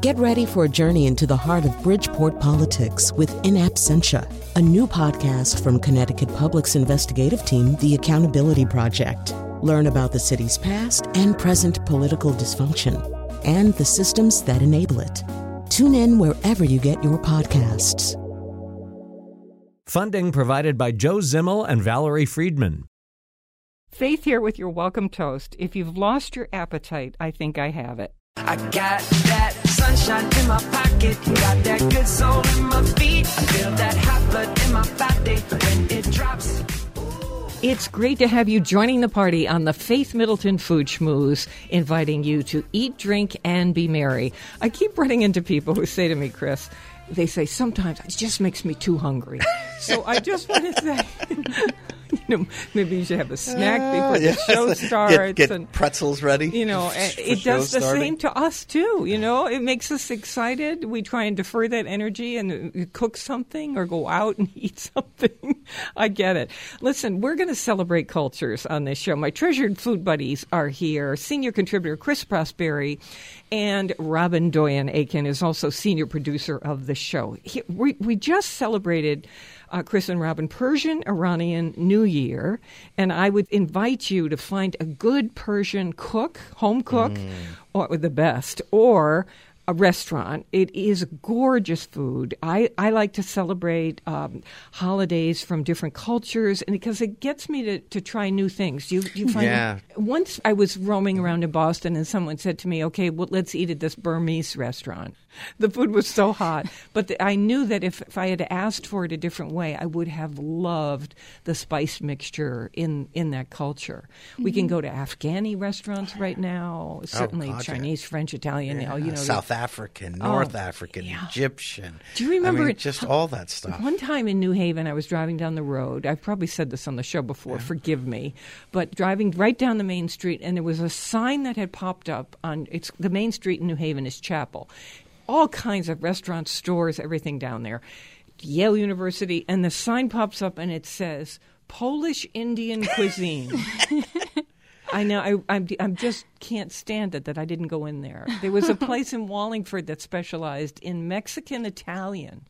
Get ready for a journey into the heart of Bridgeport politics with In Absentia, a new podcast from Connecticut Public's investigative team, The Accountability Project. Learn about the city's past and present political dysfunction and the systems that enable it. Tune in wherever you get your podcasts. Funding provided by Joe Zimmel and Valerie Friedman. Faith here with your welcome toast. If you've lost your appetite, I think I have it. I got that sunshine in my pocket, got that good soul in my feet. I feel that hot blood in my body when it drops. It's great to have you joining the party on the Faith Middleton Food Schmooze, inviting you to eat, drink, and be merry. I keep running into people who say to me, Chris, they say sometimes it just makes me too hungry. so I just want to say, you know, maybe you should have a snack before the show starts. Get, get and, pretzels ready. you know, it does the starting. same to us too. You know, it makes us excited. We try and defer that energy and uh, cook something or go out and eat something. I get it. Listen, we're going to celebrate cultures on this show. My treasured food buddies are here. Senior contributor Chris Prosperi and Robin Doyon Aiken is also senior producer of the show. He, we, we just celebrated uh, Chris and Robin, Persian Iranian New Year. And I would invite you to find a good Persian cook, home cook, or the best, or a restaurant. It is gorgeous food. I, I like to celebrate um, holidays from different cultures and because it gets me to, to try new things. Do you, you find Yeah. Once I was roaming around in Boston and someone said to me, okay, well, let's eat at this Burmese restaurant. The food was so hot. But the, I knew that if, if I had asked for it a different way, I would have loved the spice mixture in, in that culture. We can mm-hmm. go to Afghani restaurants right now, oh, certainly God, yeah. Chinese, French, Italian, you oh, know, you know, South African, oh, North African, Egyptian. Do you remember I mean, it- just all that stuff? One time in New Haven, I was driving down the road. I've probably said this on the show before, forgive me. But driving right down the main street, and there was a sign that had popped up on it's the main street in New Haven is Chapel. All kinds of restaurants, stores, everything down there. Yale University, and the sign pops up and it says Polish Indian cuisine. I know. I I'm, I'm just can't stand it that I didn't go in there. There was a place in Wallingford that specialized in Mexican Italian.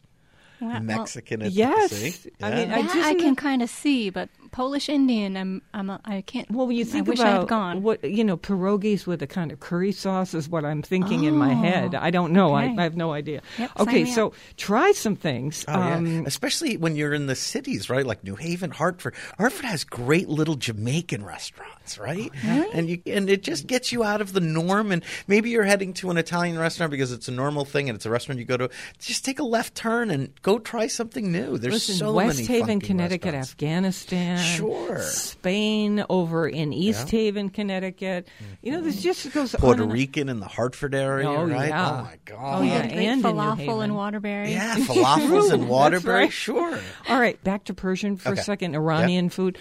Wow, Mexican. at- yes. see? I Yeah. mean, I just- I can kind of see, but Polish Indian, I'm, I'm, a, I can't. Well, you think I wish about I had gone. what you know, pierogies with a kind of curry sauce is what I'm thinking in my head. I don't know. I, Oh, okay. I have no idea. Yep, okay, so up. try some things. Oh, yeah. Um, Especially when you're in the cities, right? Like New Haven, Hartford. Hartford has great little Jamaican restaurants, right? And you and it just gets you out of the norm. And maybe you're heading to an Italian restaurant because it's a normal thing and it's a restaurant you go to. Just take a left turn and go try something new. There's Listen, so West many Haven, funky Connecticut. Afghanistan, Sure. Spain, over in East Haven, Connecticut. You know, this just goes Puerto on. Rican in the Hartford area, Oh, right? yeah. Oh my oh, god. Oh, yeah, Great and in falafel Haven. and Waterbury. Yeah, falafels and Waterbury, right. sure. All right, back to Persian for Okay. a second. Iranian food.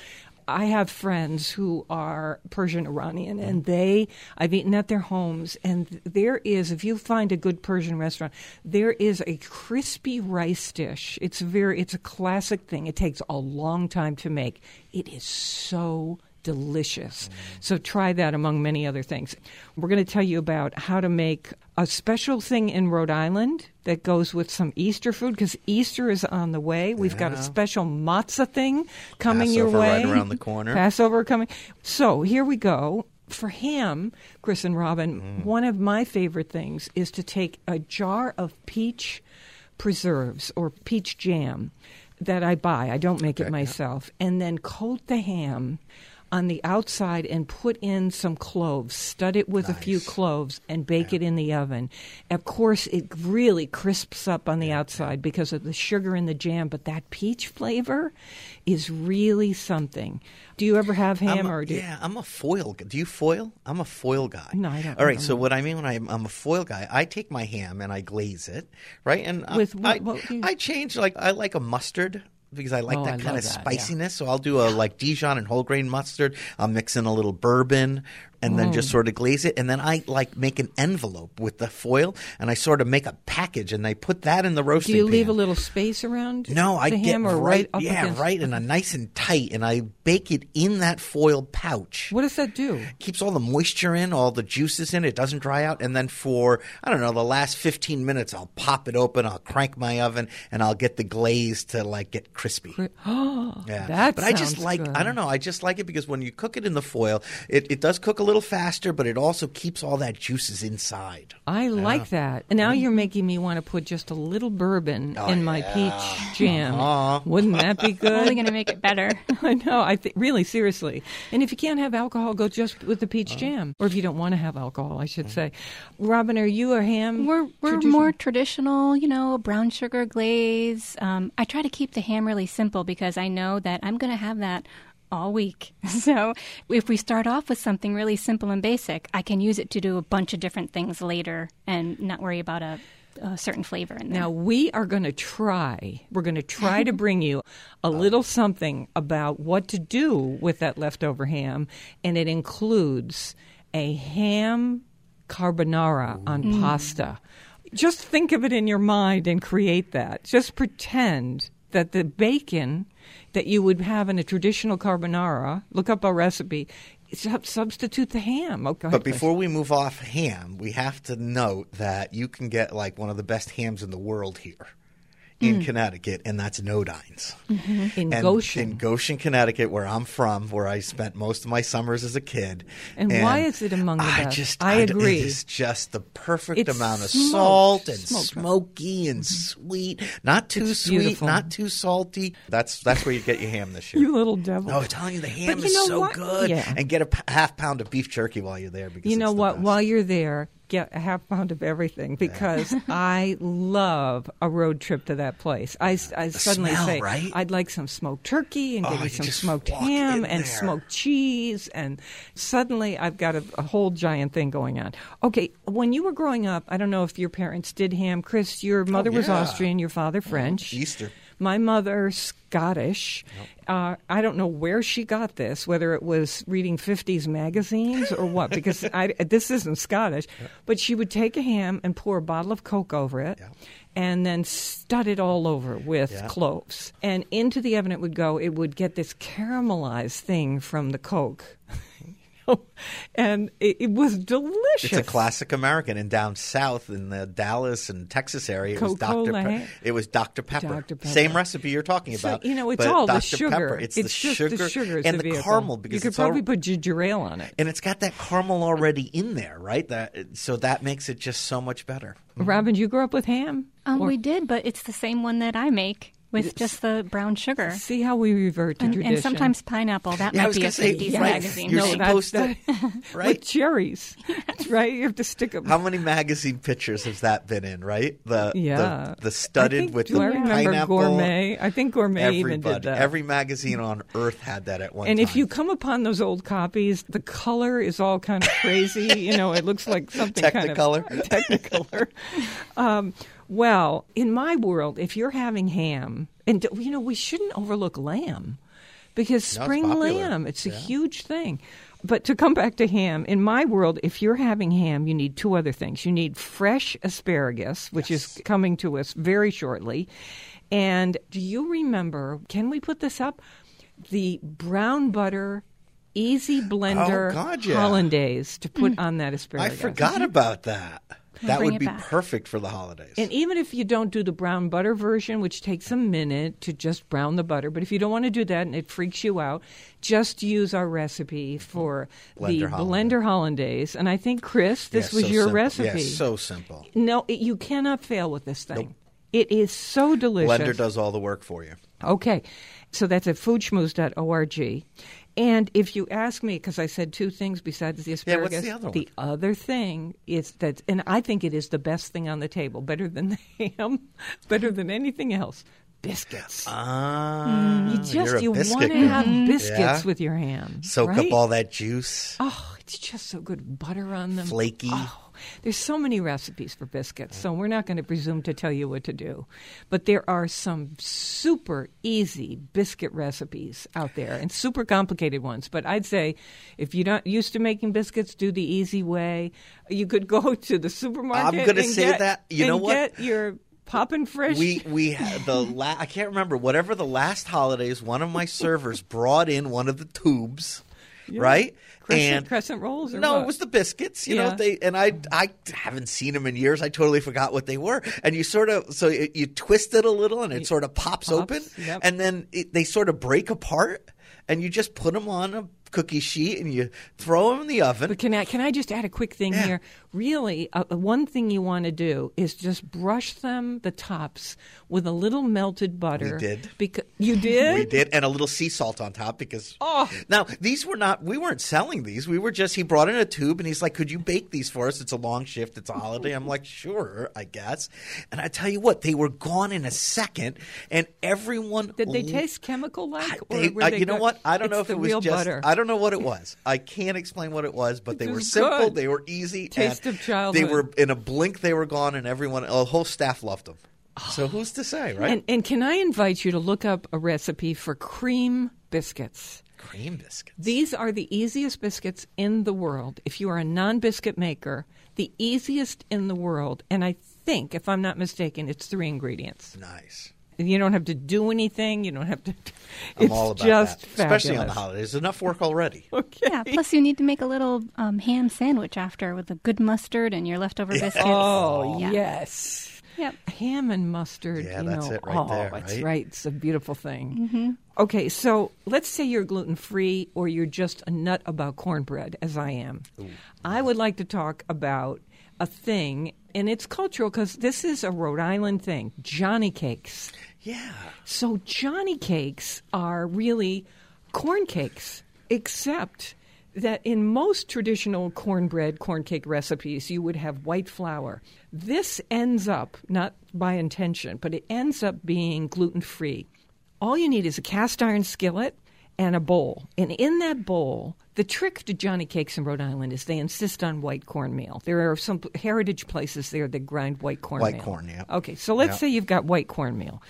I have friends who are Persian Iranian, and they I've eaten at their homes, and there is if you find a good Persian restaurant, there is a crispy rice dish. It's very it's a classic thing. It takes a long time to make. It is so delicious. So try that among many other things. We're going to tell you about how to make a special thing in Rhode Island that goes with some Easter food because Easter is on the way. We've got a special matzah thing coming your way. right around the corner. Passover coming. So here we go. For ham, Chris and Robin, Mm. one of my favorite things is to take a jar of peach preserves or peach jam that I buy. I don't make it Okay, yeah. myself. And then coat the ham on the outside and put in some cloves, stud it with a few cloves, and bake it in the oven. Of course, it really crisps up on the outside because of the sugar in the jam, but that peach flavor is really something. Do you ever have ham a- or do yeah, I'm a foil. guy. Do you foil? I'm a foil guy. No, I don't- All I So what I mean when I'm, I'm a foil guy, I take my ham and I glaze it, right? And I- With what- I, you- I change like I like a mustard because I like Oh, that I kind of that, yeah. spiciness. So I'll do a like Dijon and whole grain mustard. I'll mix in a little bourbon and then Mm. just sort of glaze it. And then I like make an envelope with the foil and I sort of make a package and I put that in the roasting. Do you leave pan. a little space around? No, I get right, up yeah, against- right, and a nice and tight, and I bake it in that foil pouch. What does that do? It Keeps all the moisture in, all the juices in. It doesn't dry out, and then for I don't know the last fifteen minutes, I'll pop it open. I'll crank my oven, and I'll get the glaze to like get crispy. Oh, Yeah, that but I just like good. I don't know I just like it because when you cook it in the foil, it, it does cook a little faster, but it also keeps all that juices inside. I like that. And now mm-hmm. you're making me want to put just a little bourbon oh, in my peach jam. Uh-huh. Wouldn't that be good? Only good? going to make it better. I know. I think really seriously. And if you can't have alcohol, go just with the peach uh-huh. jam. Or if you don't want to have alcohol, I should mm-hmm. say. Robin, are you a ham? We're we're tradition- more traditional, you know, brown sugar glaze. Um, I try to keep the ham really simple because I know that I'm going to have that all week. So if we start off with something really simple and basic, I can use it to do a bunch of different things later and not worry about a, a certain flavor in there. Now we are going to try. We're going to try to bring you a little something about what to do with that leftover ham, and it includes a ham carbonara on mm. pasta. Just think of it in your mind and create that. Just pretend that the bacon that you would have in a traditional carbonara, look up a recipe, substitute the ham. Oh, ahead, But before we move off ham, we have to note that you can get like one of the best hams in the world here in mm. Connecticut, and that's Nodine's. Mm-hmm. in And Goshen. In Goshen, Connecticut, where I'm from, where I spent most of my summers as a kid. And why is it among the I best? Just, I d- agree. It is just the perfect It's amount of smoked, salt and smoked. smoky and mm-hmm. sweet. Not too It's sweet, beautiful. not too salty. That's that's where you get your ham this year. you little devil. No, I'm telling you, the ham you is know so what? good. Yeah. And get a p- half pound of beef jerky while you're there. Because You know it's what? While you're there, get a half pound of everything because I love a road trip to that place. I, I suddenly smell, say right? I'd like some smoked turkey and Oh, give me some smoked ham and there. smoked cheese, and suddenly I've got a, a whole giant thing going on. Okay, when you were growing up, I don't know if your parents did ham. Chris, your oh, mother was Oh, yeah. Austrian, your father mm-hmm. French. Easter. My mother, Scottish. Uh, I don't know where she got this, whether it was reading 50s magazines or what, because I, this isn't Scottish. But she would take a ham and pour a bottle of Coke over it and then stud it all over with cloves. And into the oven it would go. It would get this caramelized thing from the Coke. and it, it was delicious. It's a classic American. And down south in the Dallas and Texas area, it was Dr. Coca-Cola. Pe- it was Dr. Pepper. Dr. Pepper. Same recipe you're talking So, about. you know, it's but all the sugar. Pepper. It's, the just sugar, the sugar and the, the, vehicle. caramel because you could it's all- probably put ginger ale on it. and it's got that caramel already in there, right? That so that makes it just so much better. Robin, you grew up with ham? um, Or- we did, but it's the same one that I make with just the brown sugar. See how we revert to And, tradition. and sometimes pineapple. That Yeah, might be a gonna say, 50s right, magazine. you're thing. supposed to, with right? cherries, right? You have to stick them. How many magazine pictures has that been in? Right? The yeah, the, the studded I think, with do the I remember pineapple. gourmet. I think gourmet even Everybody, did that. every magazine on earth had that at one time. and time. if you come upon those old copies, the color is all kind of crazy. you know, it looks like something Technicolor. kind of Technicolor. um, well, in my world, if you're having ham, and you know, we shouldn't overlook lamb because No, it's spring popular. lamb, it's a huge thing. But to come back to ham, in my world, if you're having ham, you need two other things. You need fresh asparagus, which is coming to us very shortly. And do you remember, can we put this up? The brown butter easy oh, blender Oh, God, yeah. hollandaise to put mm. on that asparagus. I forgot about that. That would be back. perfect for the holidays. And even if you don't do the brown butter version, which takes a minute to just brown the butter, but if you don't want to do that and it freaks you out, just use our recipe for the Blender hollandaise. blender hollandaise. And I think Chris, this Yeah, was so your simple. recipe. Yeah, so simple. no, it, you cannot fail with this thing. It is so delicious. Blender does all the work for you. Okay. So that's at foodschmooze.org. And if you ask me, because I said two things besides the Yeah, asparagus, what's the other one? the other thing is that, and I think it is the best thing on the table, better than the ham, better than anything else, biscuits. Ah, you just you want to have biscuits Yeah. with your ham. Soak right? up all that juice, Oh, it's just so good. Butter on them. flaky. Oh, There's so many recipes for biscuits, mm. so we're not going to presume to tell you what to do. But there are some super easy biscuit recipes out there and super complicated ones. But I'd say if you're not used to making biscuits, do the easy way. You could go to the supermarket. I'm gonna say get- that. You know what? Get your poppin' fresh. We we had the la- I can't remember whatever the last holidays. One of my servers brought in one of the tubes, right? Crescent, and crescent rolls. Or no, what? it was the biscuits. You Yeah. know, they and I I haven't seen them in years. I totally forgot what they were. And you sort of so it, you twist it a little, and it sort of pops, Pops, open, yep. and then it, they sort of break apart, and you just put them on a cookie sheet, and you throw them in the oven. But can I can I just add a quick thing Yeah. here? Really, uh, one thing you want to do is just brush them the tops with a little melted butter. We did. Because you did. We did, and a little sea salt on top because. Oh. Now these were not. We weren't selling these. We were just. He brought in a tube, and he's like, "Could you bake these for us? It's a long shift. It's a holiday." I'm like, "Sure, I guess." And I tell you what, they were gone in a second, and everyone. Did they l- taste chemical like? They- uh, you know what? I don't know if it was real just. butter. I don't know what it was. I can't explain what it was, but they were simple. good. They were easy. Taste of childhood. They were in a blink. They were gone, and everyone, a whole staff loved them. So who's to say, right? And, and can I invite you to look up a recipe for cream biscuits? Cream biscuits. These are the easiest biscuits in the world. If you are a non biscuit maker, the easiest in the world. And I think, if I'm not mistaken, it's three ingredients. Nice. You don't have to do anything. You don't have to. I'm it's all about just that, fabulous. especially on the holidays. Enough work already. Okay. Yeah. Plus, you need to make a little um, ham sandwich after with a good mustard and your leftover biscuits. Oh Yeah. yes. Yep. Ham and mustard. Yeah, you that's know, it right oh, there, that's right? right. It's a beautiful thing. Mm-hmm. Okay, so let's say you're gluten free or you're just a nut about cornbread, as I am. I would like to talk about a thing, and it's cultural because this is a Rhode Island thing Johnny cakes. Yeah. So Johnny cakes are really corn cakes, except that in most traditional cornbread corn cake recipes you would have white flour. This ends up not by intention, but it ends up being gluten free. All you need is a cast iron skillet and a bowl. And in that bowl, the trick to Johnny Cakes in Rhode Island is they insist on white cornmeal. There are some heritage places there that grind white cornmeal. White corn, yeah. Okay, so let's say you've got white cornmeal.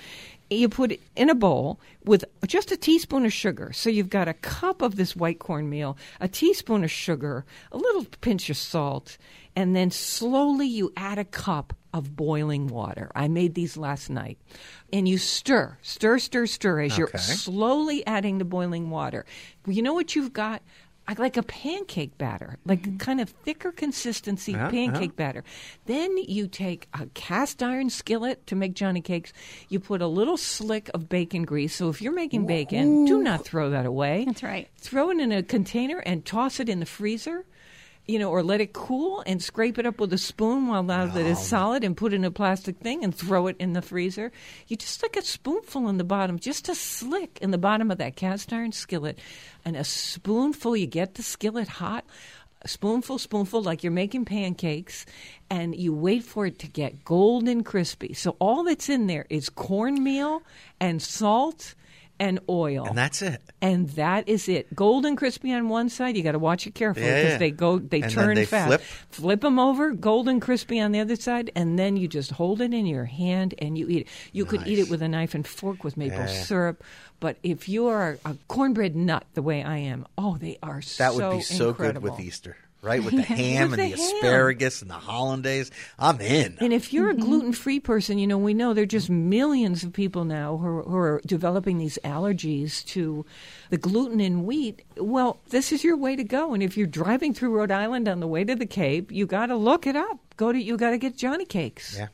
You put it in a bowl with just a teaspoon of sugar. So you've got a cup of this white cornmeal, a teaspoon of sugar, a little pinch of salt, and then slowly you add a cup of boiling water. I made these last night. And you stir, stir, stir, stir as you're slowly adding the boiling water. You know what you've got? I like a pancake batter, like kind of thicker consistency Yeah, pancake yeah. batter. Then you take a cast iron skillet to make Johnny cakes. You put a little slick of bacon grease. So if you're making bacon, do not throw that away. That's right. Throw it in a container and toss it in the freezer. You know, or let it cool and scrape it up with a spoon while now that it's solid and put in a plastic thing and throw it in the freezer. You just stick a spoonful in the bottom, just a slick in the bottom of that cast iron skillet, and a spoonful. You get the skillet hot, spoonful, spoonful, like you're making pancakes, and you wait for it to get golden crispy. So all that's in there is cornmeal and salt and oil. And that's it. And that is it. Golden crispy on one side. You got to watch it carefully because yeah. they go, they And turn they fast. flip. them over, golden crispy on the other side, and then you just hold it in your hand and you eat it. You could eat it with a knife and fork with maple Yeah, yeah. syrup. But if you are a cornbread nut the way I am, oh, they are so. That so would be so incredible. good with Easter, right? With the ham With and the the ham. asparagus and the hollandaise. I'm in. And if you're a mm-hmm. gluten free person, you know, we know there are just mm-hmm. millions of people now who are, who are developing these allergies to the gluten in wheat. Well, this is your way to go. And if you're driving through Rhode Island on the way to the Cape, you got to look it up. Go to, you got to get Johnny Cakes. yeah,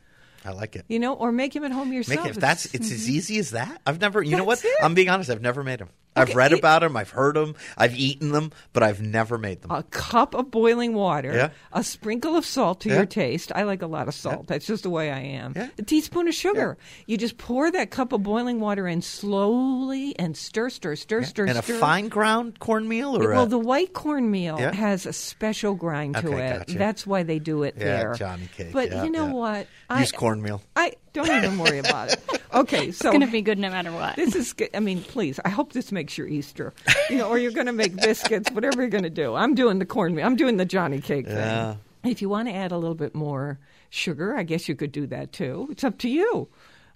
I like it. You know, or make them at home yourself. Make it, if that's it's as mm-hmm. easy as that. I've never, you know what? It. I'm being honest. I've never made them. I've Okay, read it- about them. I've heard them. I've eaten them, but I've never made them. a cup of boiling water, Yeah. a sprinkle of salt to Yeah. your taste. I like a lot of salt. That's just the way I am. Yeah. A teaspoon of sugar. You just pour that cup of boiling water in slowly and stir, stir, stir, stir, and a stir. fine ground cornmeal, or well, a, the white cornmeal Yeah. has a special grind to Okay, it. gotcha. That's why they do it Yeah, there. Johnny cake, But yeah, you know yeah. what? use cornmeal. I don't even worry about it. Okay, so It's going to be good no matter what. this is good. I mean, please. I hope this makes your Easter. You know, or you're going to make biscuits, whatever you're going to do. I'm doing the cornmeal. I'm doing the Johnny cake Yeah. thing. If you want to add a little bit more sugar, I guess you could do that too. It's up to you.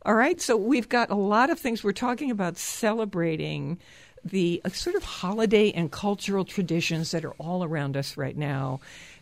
All right. So we've got a lot of things. We're talking about celebrating the uh, sort of holiday and cultural traditions that are all around us right now.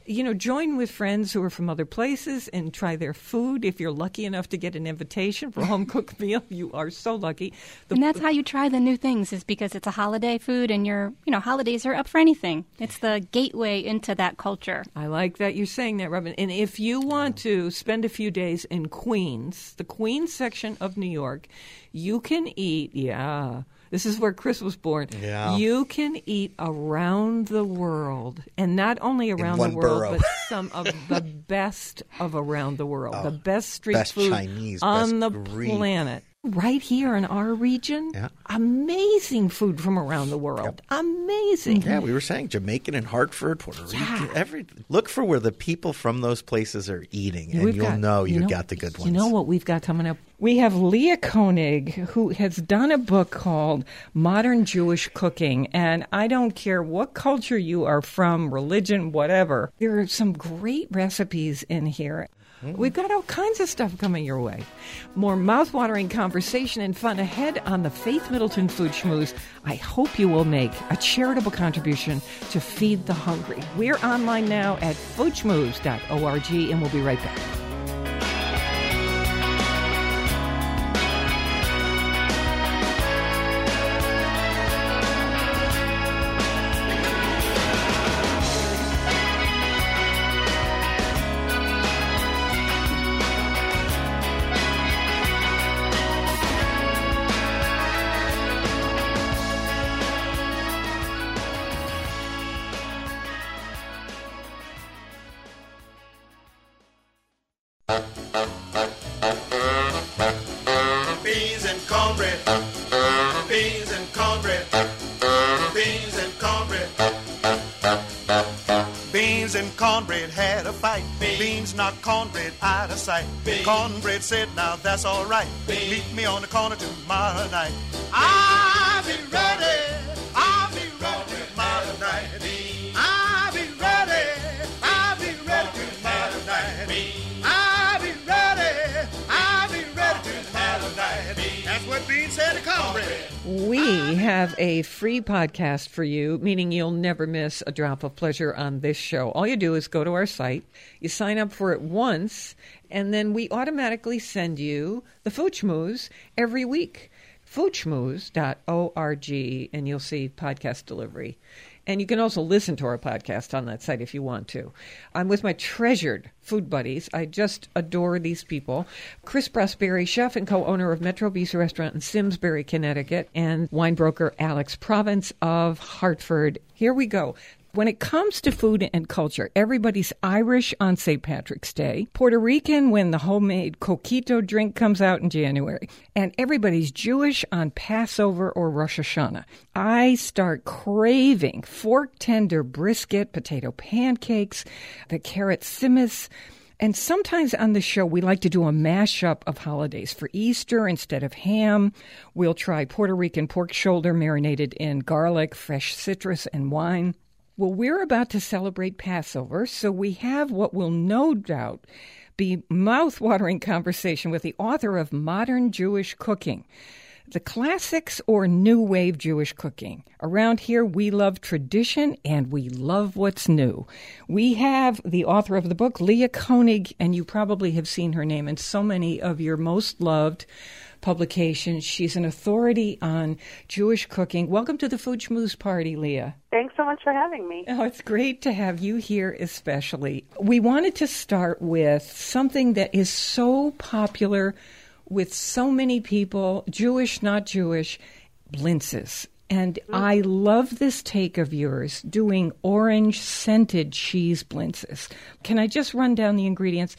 You know, join with friends who are from other places and try their food. If you're lucky enough to get an invitation for a home cooked meal, you are so lucky. The- and that's how you try the new things is because it's a holiday food and you're, you know, holidays are up for anything. It's the gateway into that culture. I like that you're saying that, Robin. And if you want to spend a few days in Queens, the Queens section of New York, you can eat, yeah. This is where Chris was born. Yeah. You can eat around the world, and not only around the world, borough. but some of the best of around the world. Oh, the best street best food Chinese, on the Greek. planet. Right here in our region, Yeah. amazing food from around the world. Amazing. Yeah, we were saying Jamaican and Hartford, Puerto Rico, every look for where the people from those places are eating, and We've you'll got- know you, know- got the good ones. You know what we've got coming up? We have Leah Koenig, who has done a book called Modern Jewish Cooking. And I don't care what culture you are from, religion, whatever, there are some great recipes in here. We've got all kinds of stuff coming your way. More mouthwatering conversation and fun ahead on the Faith Middleton Food Schmooze. I hope you will make a charitable contribution to feed the hungry. We're online now at foodschmooze.org, and we'll be right back. Cornbread out of sight. Cornbread said, now that's all right. Meet me on the corner tomorrow night. I'll be ready. We have a free podcast for you, meaning you'll never miss a drop of pleasure on this show. All you do is go to our site, you sign up for it once, and then we automatically send you the Food every week. Foodschmooze.org, and you'll see podcast delivery. And you can also listen to our podcast on that site if you want to. I'm with my treasured food buddies. I just adore these people. Chris Prosperi, chef and co owner of Metro Bis Restaurant in Simsbury, Connecticut, and wine broker Alex Province of Hartford. Here we go. When it comes to food and culture, everybody's Irish on St. Patrick's Day, Puerto Rican when the homemade coquito drink comes out in January, and everybody's Jewish on Passover or Rosh Hashanah. I start craving fork tender brisket, potato pancakes, the carrot tzimmes. And sometimes on the show, we like to do a mashup of holidays. For Easter, instead of ham, we'll try Puerto Rican pork shoulder marinated in garlic, fresh citrus, and wine. Well, we're about to celebrate Passover, so we have what will no doubt be mouth-watering conversation with the author of Modern Jewish Cooking. The classics or new wave Jewish cooking. Around here, we love tradition and we love what's new. We have the author of the book, Leah Koenig, and you probably have seen her name in so many of your most loved publications. She's an authority on Jewish cooking. Welcome to the Food Schmooze Party, Leah. Thanks so much for having me. Oh, it's great to have you here, especially. We wanted to start with something that is so popular with so many people, Jewish, not Jewish, blintzes. And mm-hmm. I love this take of yours doing orange scented cheese blintzes. Can I just run down the ingredients?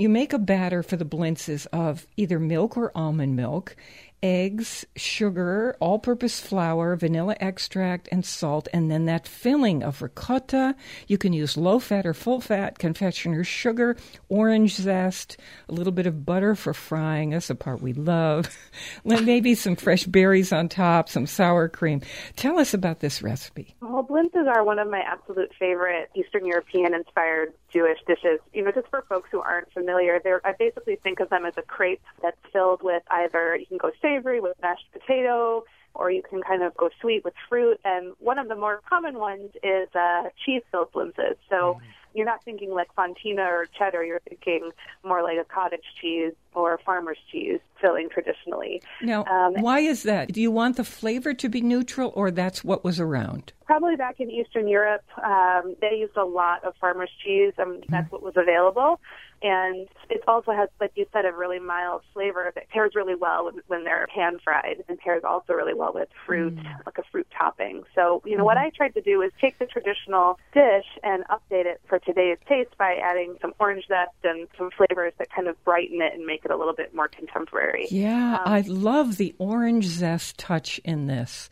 You make a batter for the blintzes of either milk or almond milk, eggs, sugar, all purpose flour, vanilla extract, and salt, and then that filling of ricotta. You can use low fat or full fat confectioner's sugar, orange zest, a little bit of butter for frying. That's the part we love. Maybe some fresh berries on top, some sour cream. Tell us about this recipe. Well, blintzes are one of my absolute favorite Eastern European inspired Jewish dishes. You know, just for folks who aren't familiar, I basically think of them as a crepe that's filled with either, you can go savory with mashed potato, or you can kind of go sweet with fruit. And one of the more common ones is uh, cheese filled blintzes. So you're not thinking like fontina or cheddar, you're thinking more like a cottage cheese or farmer's cheese filling traditionally. Now, Um, why is that? Do you want the flavor to be neutral, or that's what was around? probably back in Eastern Europe, um, they used a lot of farmer's cheese, and that's what was available. And it also has, like you said, a really mild flavor that pairs really well when, when they're pan fried, and pairs also really well with fruit, like a fruit topping. So, you know, what I tried to do is take the traditional dish and update it for today's taste by adding some orange zest and some flavors that kind of brighten it and make it a little bit more contemporary. Yeah, Um, I love the orange zest touch in this.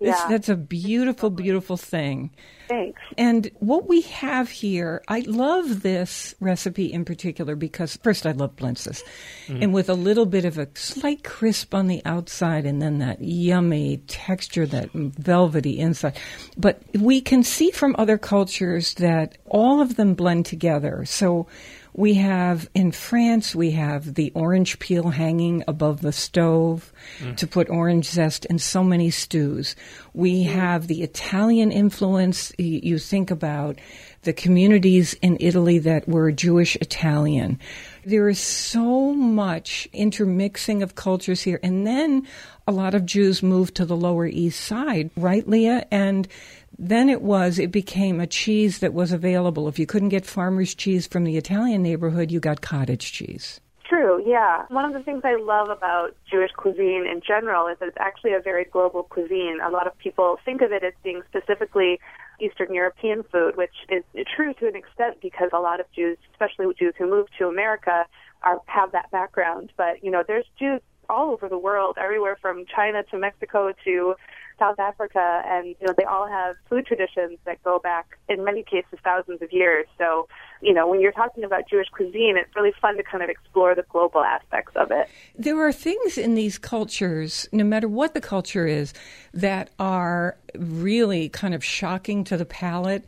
It's, Yeah. That's a beautiful, beautiful thing. Thanks. And what we have here, I love this recipe in particular because first I love blintzes. Mm-hmm. And with a little bit of a slight crisp on the outside and then that yummy texture, that velvety inside. But we can see from other cultures that all of them blend together. So we have in France, we have the orange peel hanging above the stove mm. to put orange zest in so many stews. We mm. have the Italian influence. Y- You think about the communities in Italy that were Jewish Italian. There is so much intermixing of cultures here. And then a lot of Jews moved to the Lower East Side, right, Leah? And then it was, it became a cheese that was available. If you couldn't get farmer's cheese from the Italian neighborhood, you got cottage cheese. True, yeah. One of the things I love about Jewish cuisine in general is that it's actually a very global cuisine. A lot of people think of it as being specifically Eastern European food, which is true to an extent because a lot of Jews, especially Jews who moved to America, are have that background. But you know, there's Jews all over the world, everywhere from China to Mexico to South Africa, and you know they all have food traditions that go back, in many cases, thousands of years. So, you know, when you're talking about Jewish cuisine, it's really fun to kind of explore the global aspects of it. There are things in these cultures, no matter what the culture is, that are really kind of shocking to the palate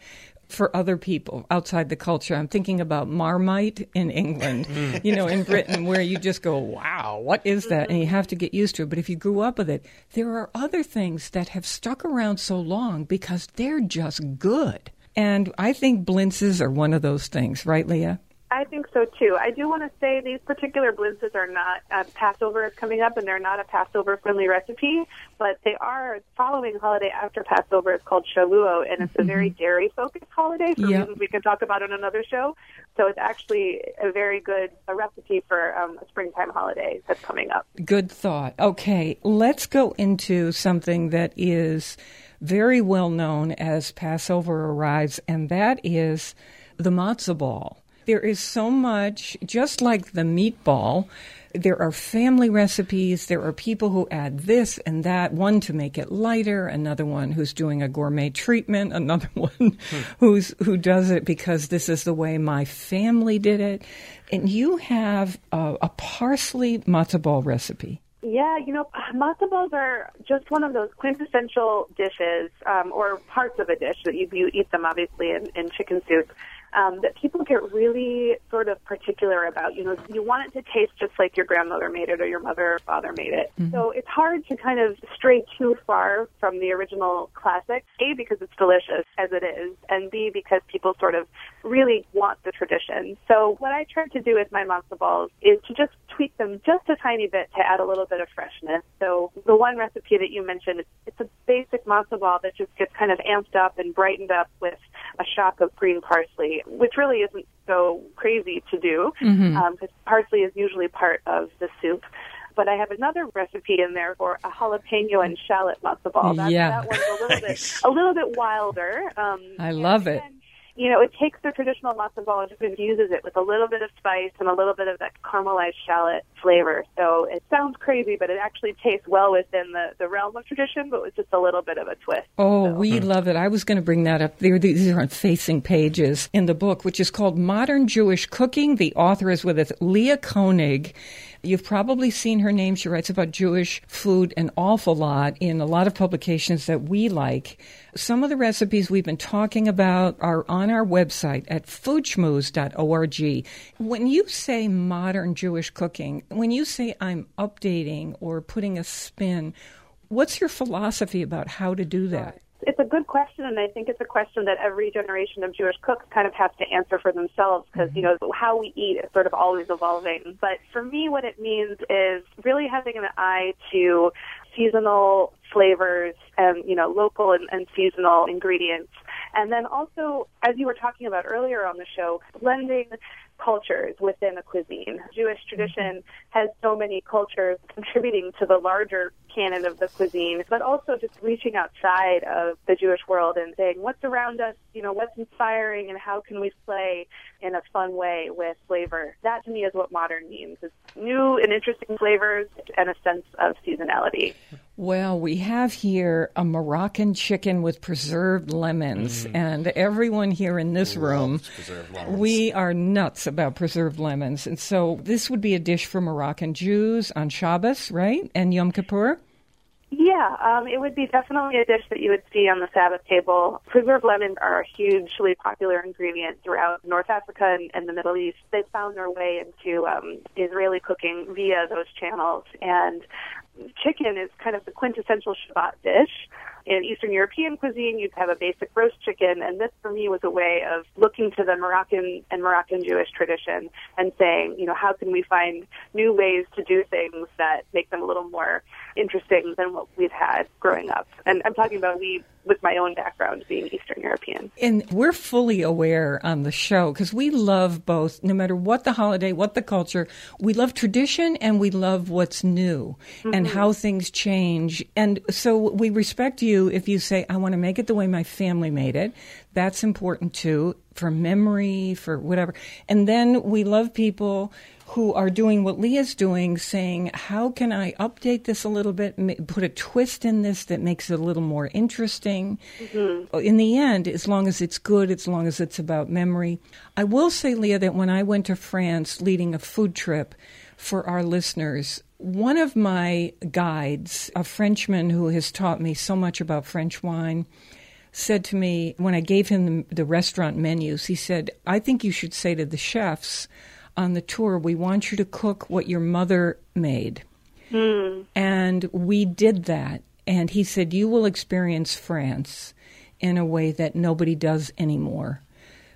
for other people outside the culture. I'm thinking about Marmite in England, mm. you know, in Britain, where you just go, wow, what is that? And you mm-hmm. have to get used to it. But if you grew up with it, there are other things that have stuck around so long because they're just good. And I think blintzes are one of those things, right, Leah? I think so too. I do want to say these particular blintzes are not uh, Passover is coming up, and they're not a Passover friendly recipe, but they are following holiday after Passover. It's called Shavuot, and it's a very dairy focused holiday for Yeah. reasons we can talk about on another show. So it's actually a very good a recipe for um, a springtime holiday that's coming up. Good thought. Okay, let's go into something that is very well known as Passover arrives, and that is the matzo ball. There is so much, just like the meatball, there are family recipes. There are people who add this and that, one to make it lighter, another one who's doing a gourmet treatment, another one who's who does it because this is the way my family did it. And you have a, a parsley matzo ball recipe. Yeah, you know, matzo balls are just one of those quintessential dishes, um, or parts of a dish that you, you eat them obviously in, in chicken soup. Um, that people get really sort of particular about. You know, you want it to taste just like your grandmother made it or your mother or father made it. So it's hard to kind of stray too far from the original classic. A because it's delicious as it is, and B because people sort of really want the tradition. So what I try to do with my matzo balls is to just tweak them just a tiny bit to add a little bit of freshness. So the one recipe that you mentioned, it's, a basic matzo ball that just gets kind of amped up and brightened up with a shock of green parsley, which really isn't so crazy to do because parsley is usually part of the soup. But I have another recipe in there for a jalapeno and shallot matzo ball. That, Yeah. that one's a little bit a little bit wilder. Um, I love it. again, you know, it takes the traditional matzo ball and just infuses it with a little bit of spice and a little bit of that caramelized shallot flavor. So it sounds crazy, but it actually tastes well within the, the realm of tradition, but with just a little bit of a twist. Oh, So- we love it. I was going to bring that up. There, these are on facing pages in the book, which is called Modern Jewish Cooking. The author is with us, Leah Koenig. You've probably seen her name. She writes about Jewish food an awful lot in a lot of publications that we like. Some of the recipes we've been talking about are on our website at foodschmooze.org. When you say modern Jewish cooking, when you say I'm updating or putting a spin, what's your philosophy about how to do that? It's a good question, and I think it's a question that every generation of Jewish cooks kind of has to answer for themselves because, you know, how we eat is sort of always evolving. But for me, what it means is really having an eye to seasonal flavors and, you know, local and, and seasonal ingredients. And then also, as you were talking about earlier on the show, blending cultures within a cuisine. Jewish tradition has so many cultures contributing to the larger canon of the cuisine, but also just reaching outside of the Jewish world and saying what's around us, you know, what's inspiring and how can we play in a fun way with flavor. That to me is what modern means. It's new and interesting flavors and a sense of seasonality. Well, we have here a Moroccan chicken with preserved lemons, and everyone here in this room, we are nuts about preserved lemons. And so this would be a dish for Moroccan Jews on Shabbos, right? And Yom Kippur? Yeah, um, it would be definitely a dish that you would see on the Sabbath table. Preserved lemons are a hugely popular ingredient throughout North Africa and, and the Middle East. They found their way into um, Israeli cooking via those channels, and chicken is kind of the quintessential Shabbat dish. In Eastern European cuisine, you'd have a basic roast chicken, and this for me was a way of looking to the Moroccan and Moroccan Jewish tradition and saying, you know, how can we find new ways to do things that make them a little more interesting than what we've had growing up. And I'm talking about we with my own background being Eastern European. And we're fully aware on the show because we love both, no matter what the holiday, what the culture, we love tradition and we love what's new and mm-hmm. how things change. And so we respect you if you say, I want to make it the way my family made it. That's important too, for memory, for whatever. And then we love people who are doing what Leah's doing, saying, How can I update this a little bit, put a twist in this that makes it a little more interesting? Mm-hmm. In the end, as long as it's good, as long as it's about memory. I will say, Leah, that when I went to France leading a food trip for our listeners, one of my guides, a Frenchman who has taught me so much about French wine, said to me when I gave him the, the restaurant menus, he said, I think you should say to the chefs on the tour, we want you to cook what your mother made. Hmm. And we did that. And he said, You will experience France in a way that nobody does anymore.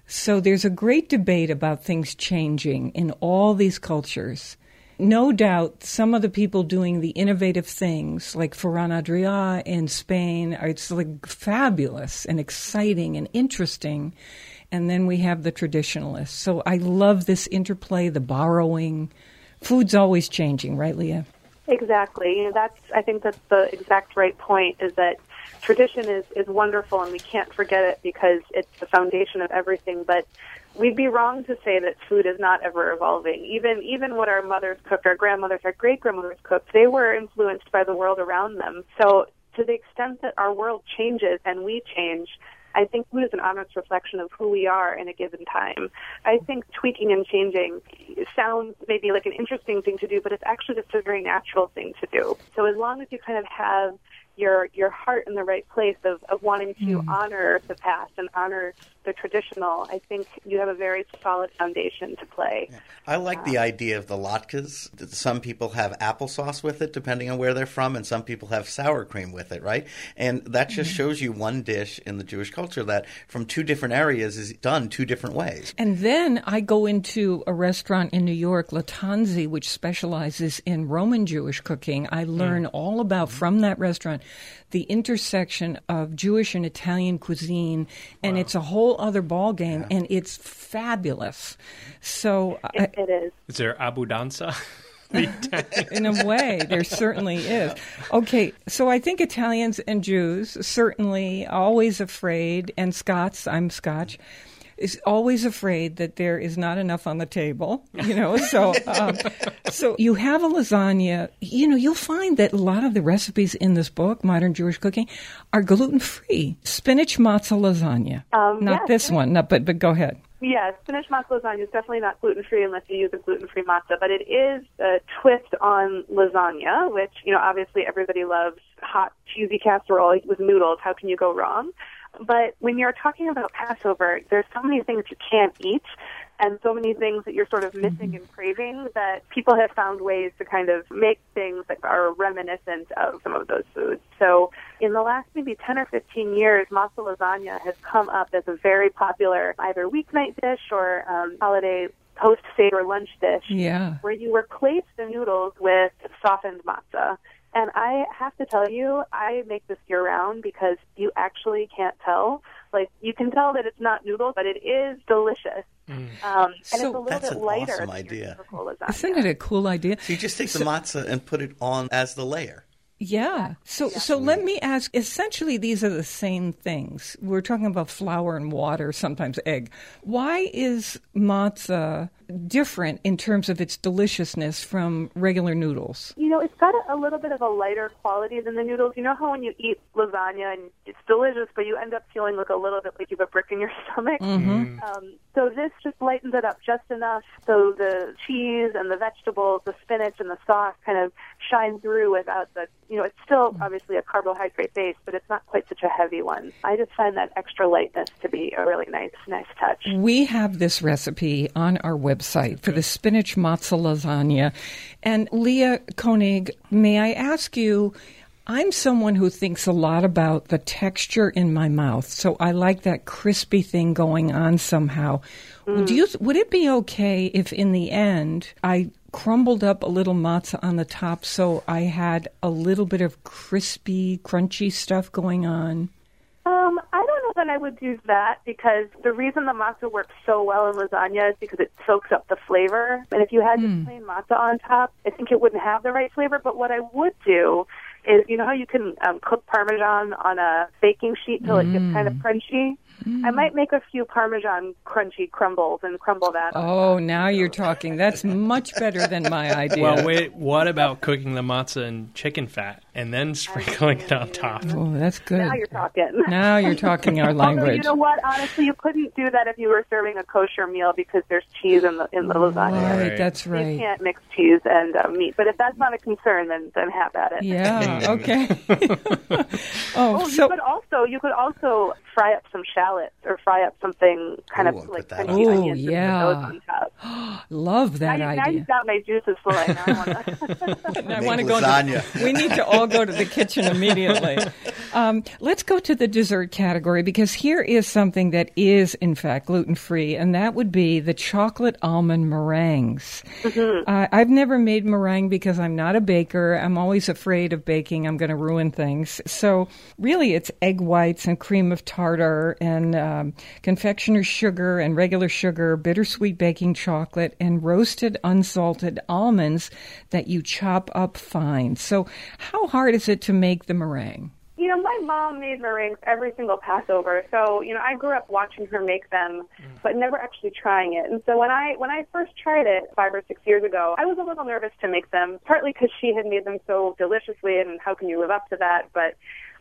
So there's a great debate about things changing in all these cultures. No doubt some of the people doing the innovative things, like Ferran Adrià in Spain, are it's like fabulous and exciting and interesting. And then we have the traditionalists. So I love this interplay, the borrowing. Food's always changing, right, Leah? Exactly. You know, that's I think that's the exact right point is that tradition is, is wonderful and we can't forget it because it's the foundation of everything, but we'd be wrong to say that food is not ever evolving. Even even what our mothers cooked, our grandmothers, our great grandmothers cooked, they were influenced by the world around them. So to the extent that our world changes and we change, I think food is an honest reflection of who we are in a given time. I think tweaking and changing sounds maybe like an interesting thing to do, but it's actually just a very natural thing to do. So as long as you kind of have your your heart in the right place of, of wanting to hmm. honor the past and honor the traditional, I think you have a very solid foundation to play. I like the uh, idea of the latkes. That Some people have applesauce with it, depending on where they're from, and some people have sour cream with it, right? And that just mm-hmm. shows you one dish in the Jewish culture that from two different areas is done two different ways. And then I go into a restaurant in New York, Lattanzi, which specializes in Roman Jewish cooking. I hmm. learn all about hmm. from that restaurant the intersection of Jewish and Italian cuisine, and it's a whole other ball game, and it's fabulous. So, I, It, it is. Is there abbondanza? in a way, there certainly is. Okay, so I think Italians and Jews certainly always afraid, and Scots. I'm Scotch. Is always afraid that there is not enough on the table. You know, so um, so you have a lasagna. You know, you'll find that a lot of the recipes in this book, Modern Jewish Cooking, are gluten free. Spinach matzo lasagna. Um, not yes. this one. Not, but but go ahead. Yeah, spinach matzo lasagna is definitely not gluten free unless you use a gluten free matzo, but it is a twist on lasagna, which, you know, obviously everybody loves hot, cheesy casserole with noodles. How can you go wrong? But when you're talking about Passover, there's so many things you can't eat and so many things that you're sort of missing and craving that people have found ways to kind of make things that are reminiscent of some of those foods. So in the last maybe 10 or 15 years, matzo lasagna has come up as a very popular either weeknight dish or um, holiday post Seder lunch dish Yeah. where you replace the noodles with softened matzah. And I have to tell you, I make this year round because you actually can't tell. Like, you can tell that it's not noodles, but it is delicious. Um, and it's a little That's bit an lighter awesome than your idea. typical. Isn't it a cool idea? So you just take the matzah and put it on as the layer. Yeah. So so let me ask essentially these are the same things. We're talking about flour and water, sometimes egg. Why is matzah different in terms of its deliciousness from regular noodles? You know, it's got a, a little bit of a lighter quality than the noodles. You know how when you eat lasagna and it's delicious, but you end up feeling like a little bit like you have a brick in your stomach. Mm-hmm. Um, so this just lightens it up just enough so the cheese and the vegetables, the spinach and the sauce kind of shine through without the, you know, it's still obviously a carbohydrate base, but it's not quite such a heavy one. I just find that extra lightness to be a really nice, nice touch. We have this recipe on our website for the spinach matzo lasagna. And Leah Koenig, may I ask you? I'm someone who thinks a lot about the texture in my mouth, so I like that crispy thing going on somehow. Do you? Would it be okay if, in the end, I crumbled up a little matzah on the top, so I had a little bit of crispy, crunchy stuff going on? Um, I don't know that I would use that because the reason the matzah works so well in lasagna is because it soaks up the flavor. And if you had just hmm. plain matzah on top, I think it wouldn't have the right flavor. But what I would do is, you know how you can um, cook Parmesan on a baking sheet till it gets kind of hmm. crunchy? I hmm. might make a few Parmesan crunchy crumbles and crumble that. on Oh, now you're talking. That's much better than my idea. Well, wait. What about cooking the matzah in chicken fat and then sprinkling it on top? Oh, that's good. Now you're talking. Now you're talking our Although, you know what? Honestly, you couldn't do that if you were serving a kosher meal because there's cheese in the in the lasagna. Right, Right. that's You can't mix cheese and uh, meat. But if that's not a concern, then then have at it. Yeah. Okay. oh, Oh, so you could also you could also fry up some shallots or fry up something kind Ooh, of like put that crunchy on. Ooh, onions and put yeah. those on top. love that now, you, now you've got my juices flowing. I wanna- I to go. lasagna. We need to all go to the kitchen immediately. Um, let's go to the dessert category because here is something that is, in fact, gluten free, and that would be the chocolate almond meringues. Uh, I've never made meringue because I'm not a baker. I'm always afraid of baking. I'm going to ruin things. So really, it's egg whites and cream of tartar and um, confectioner's sugar and regular sugar, bittersweet baking chocolate, and roasted unsalted almonds that you chop up fine. So, how hard is it to make the meringue? You know, my mom made meringues every single Passover, so you know I grew up watching her make them, mm. but never actually trying it. And so when I when I first tried it five or six years ago, I was a little nervous to make them, partly because she had made them so deliciously, and how can you live up to that? But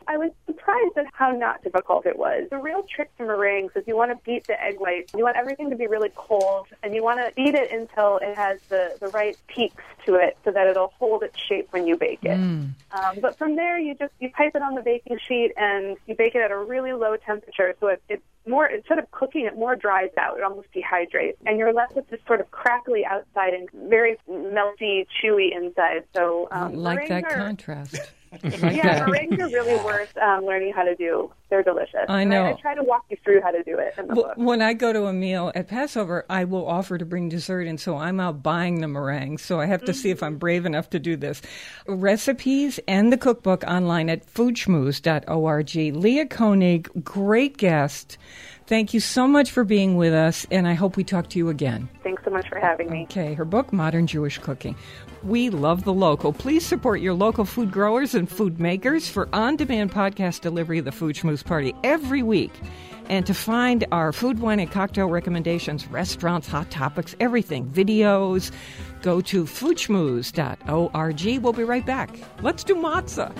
I was surprised at how not difficult it was. The real trick to meringues is you want to beat the egg whites. You want everything to be really cold, and you want to beat it until it has the, the right peaks to it so that it'll hold its shape when you bake it. Um, but from there, you just you pipe it on the baking sheet and you bake it at a really low temperature, so it, it more instead of cooking, it more dries out. It almost dehydrates, and you're left with this sort of crackly outside and very melty, chewy inside. So um, like that are- contrast. yeah, meringues are really worth um, learning how to do. They're delicious. I And know. I, try to walk you through how to do it in the Well, book. when I go to a meal at Passover, I will offer to bring dessert, and so I'm out buying the meringues. So I have to see if I'm brave enough to do this. Recipes and the cookbook online at foodschmooze.org. Leah Koenig, great guest. Thank you so much for being with us, and I hope we talk to you again. Thanks so much for having me. Okay, her book, Modern Jewish Cooking. We love the local. Please support your local food growers and food makers for on demand podcast delivery of the Food Schmooze Party every week. And to find our food, wine, and cocktail recommendations, restaurants, hot topics, everything, videos, go to foodschmooze.org. We'll be right back. Let's do matzah.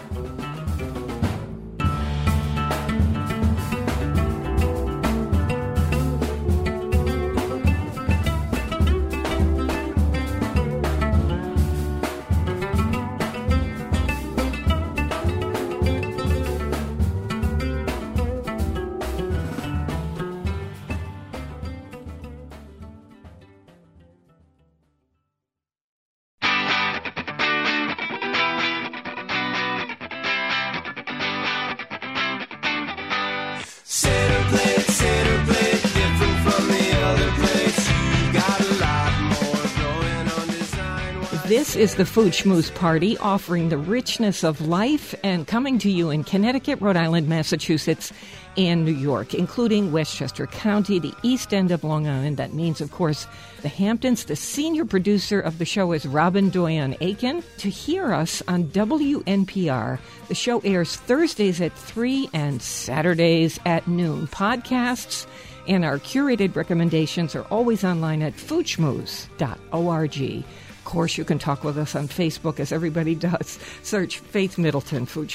This is the Food Schmooze Party, offering the richness of life and coming to you in Connecticut, Rhode Island, Massachusetts, and New York, including Westchester County, the east end of Long Island. That means, of course, the Hamptons. The senior producer of the show is Robin Doyon Aiken. To hear us on WNPR, the show airs Thursdays at 3 and Saturdays at noon. Podcasts and our curated recommendations are always online at foodschmooze.org. Of course, you can talk with us on Facebook, as everybody does. Search Faith Middleton Food.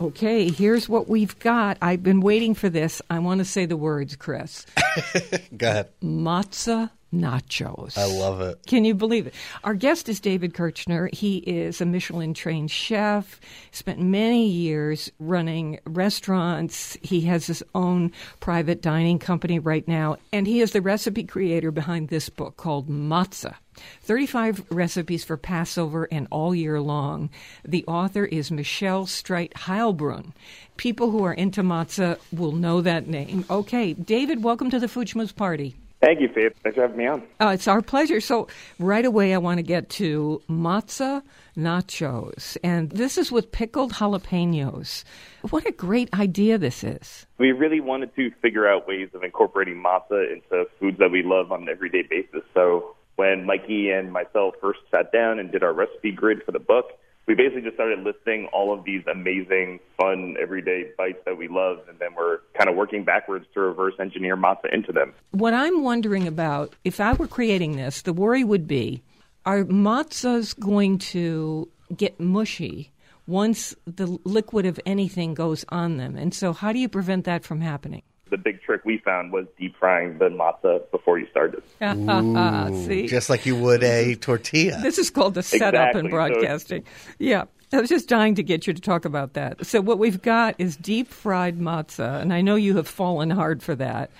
Okay, here's what we've got. I've been waiting for this. I want to say the words, Chris. Go ahead. Matzah nachos. I love it. Can you believe it? Our guest is David Kirchner. He is a Michelin trained chef, spent many years running restaurants. He has his own private dining company right now, and he is the recipe creator behind this book called Matzah. 35 recipes for Passover and all year long. The author is Michelle Streit Heilbrunn. People who are into matzah will know that name. Okay, David, welcome to the Schmooze Party. Thank you, Faith. Thanks for having me on. Uh, it's our pleasure. So, right away, I want to get to matzah nachos. And this is with pickled jalapenos. What a great idea this is. We really wanted to figure out ways of incorporating matzah into foods that we love on an everyday basis. So when Mikey and myself first sat down and did our recipe grid for the book, we basically just started listing all of these amazing, fun, everyday bites that we love, and then we're kind of working backwards to reverse engineer matzah into them. What I'm wondering about, if I were creating this, the worry would be are matzahs going to get mushy once the liquid of anything goes on them? And so, how do you prevent that from happening? The big trick we found was deep frying the matzah before you started. See? Just like you would a tortilla. This is called the setup in Exactly. So- broadcasting. yeah. I was just dying to get you to talk about that. So, what we've got is deep fried matzah, and I know you have fallen hard for that.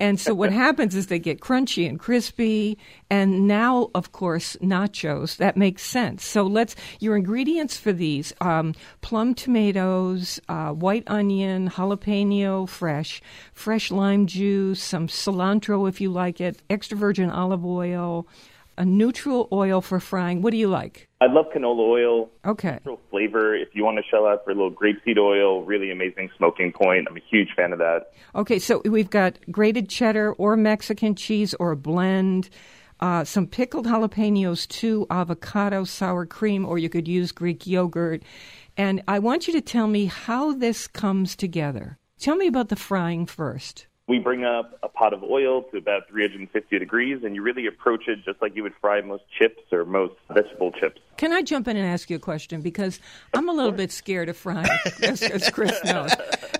And so, what happens is they get crunchy and crispy. And now, of course, nachos. That makes sense. So, let's, your ingredients for these um, plum tomatoes, uh, white onion, jalapeno fresh, fresh lime juice, some cilantro if you like it, extra virgin olive oil, a neutral oil for frying. What do you like? I love canola oil. Okay. Natural flavor. If you want to shell out for a little grapeseed oil, really amazing smoking point. I'm a huge fan of that. Okay, so we've got grated cheddar or Mexican cheese or a blend, uh, some pickled jalapenos, two avocado, sour cream, or you could use Greek yogurt. And I want you to tell me how this comes together. Tell me about the frying first. We bring up a pot of oil to about 350 degrees, and you really approach it just like you would fry most chips or most vegetable chips. Can I jump in and ask you a question? Because I'm a little bit scared of frying, as, as Chris knows.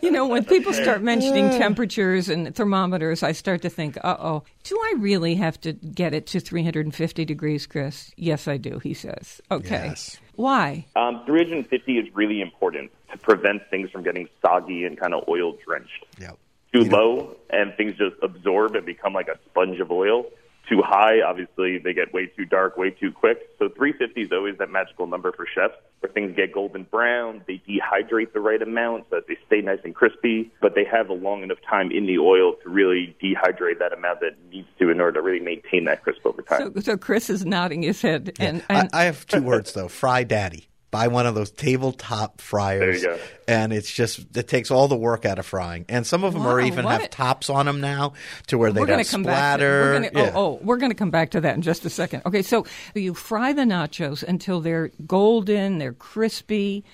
You know, when people start mentioning temperatures and thermometers, I start to think, uh oh, do I really have to get it to 350 degrees, Chris? Yes, I do, he says. Okay. Yes. Why? Um, 350 is really important to prevent things from getting soggy and kind of oil drenched. Yep. Too low, and things just absorb and become like a sponge of oil. Too high, obviously, they get way too dark, way too quick. So 350 is always that magical number for chefs where things get golden brown. They dehydrate the right amount so that they stay nice and crispy, but they have a long enough time in the oil to really dehydrate that amount that needs to in order to really maintain that crisp over time. So, so Chris is nodding his head. And, I, and I have two words though: fry daddy. Buy one of those tabletop fryers, There you go. and it's just it takes all the work out of frying. And some of them are even what? have tops on them now, to where they we're don't going to come back. To, splatter. we're gonna, Yeah. oh, oh, we're going to come back to that in just a second. Okay, so you fry the nachos until they're golden, they're crispy.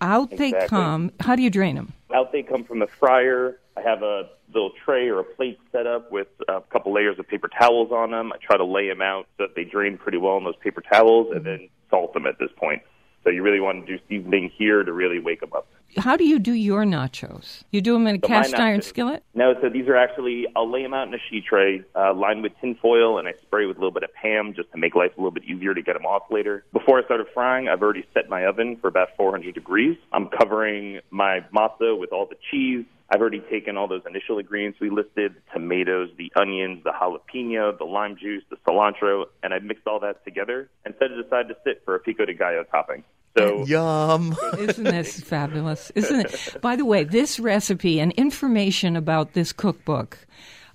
Out they come. How do you drain them? Out they come from the fryer. I have a little tray or a plate set up with a couple layers of paper towels on them. I try to lay them out so that they drain pretty well in those paper towels, and then salt them at this point. So you really want to do seasoning here to really wake them up. How do you do your nachos? You do them in a So cast iron skillet? No, so these are actually, I'll lay them out in a sheet tray uh, lined with tin foil, and I spray with a little bit of Pam just to make life a little bit easier to get them off later. Before I started frying, I've already set my oven for about 400 degrees. I'm covering my matzo with all the cheese. I've already taken all those initial ingredients we listed tomatoes, the onions, the jalapeno, the lime juice, the cilantro, and I've mixed all that together and set it aside to sit for a pico de gallo topping. So Yum. Isn't this fabulous? Isn't it? By the way, this recipe and information about this cookbook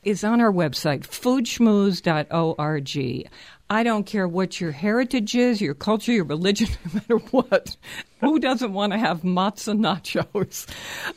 is on our website, foodschmooze.org. I don't care what your heritage is, your culture, your religion, no matter what. Who doesn't want to have matzo nachos?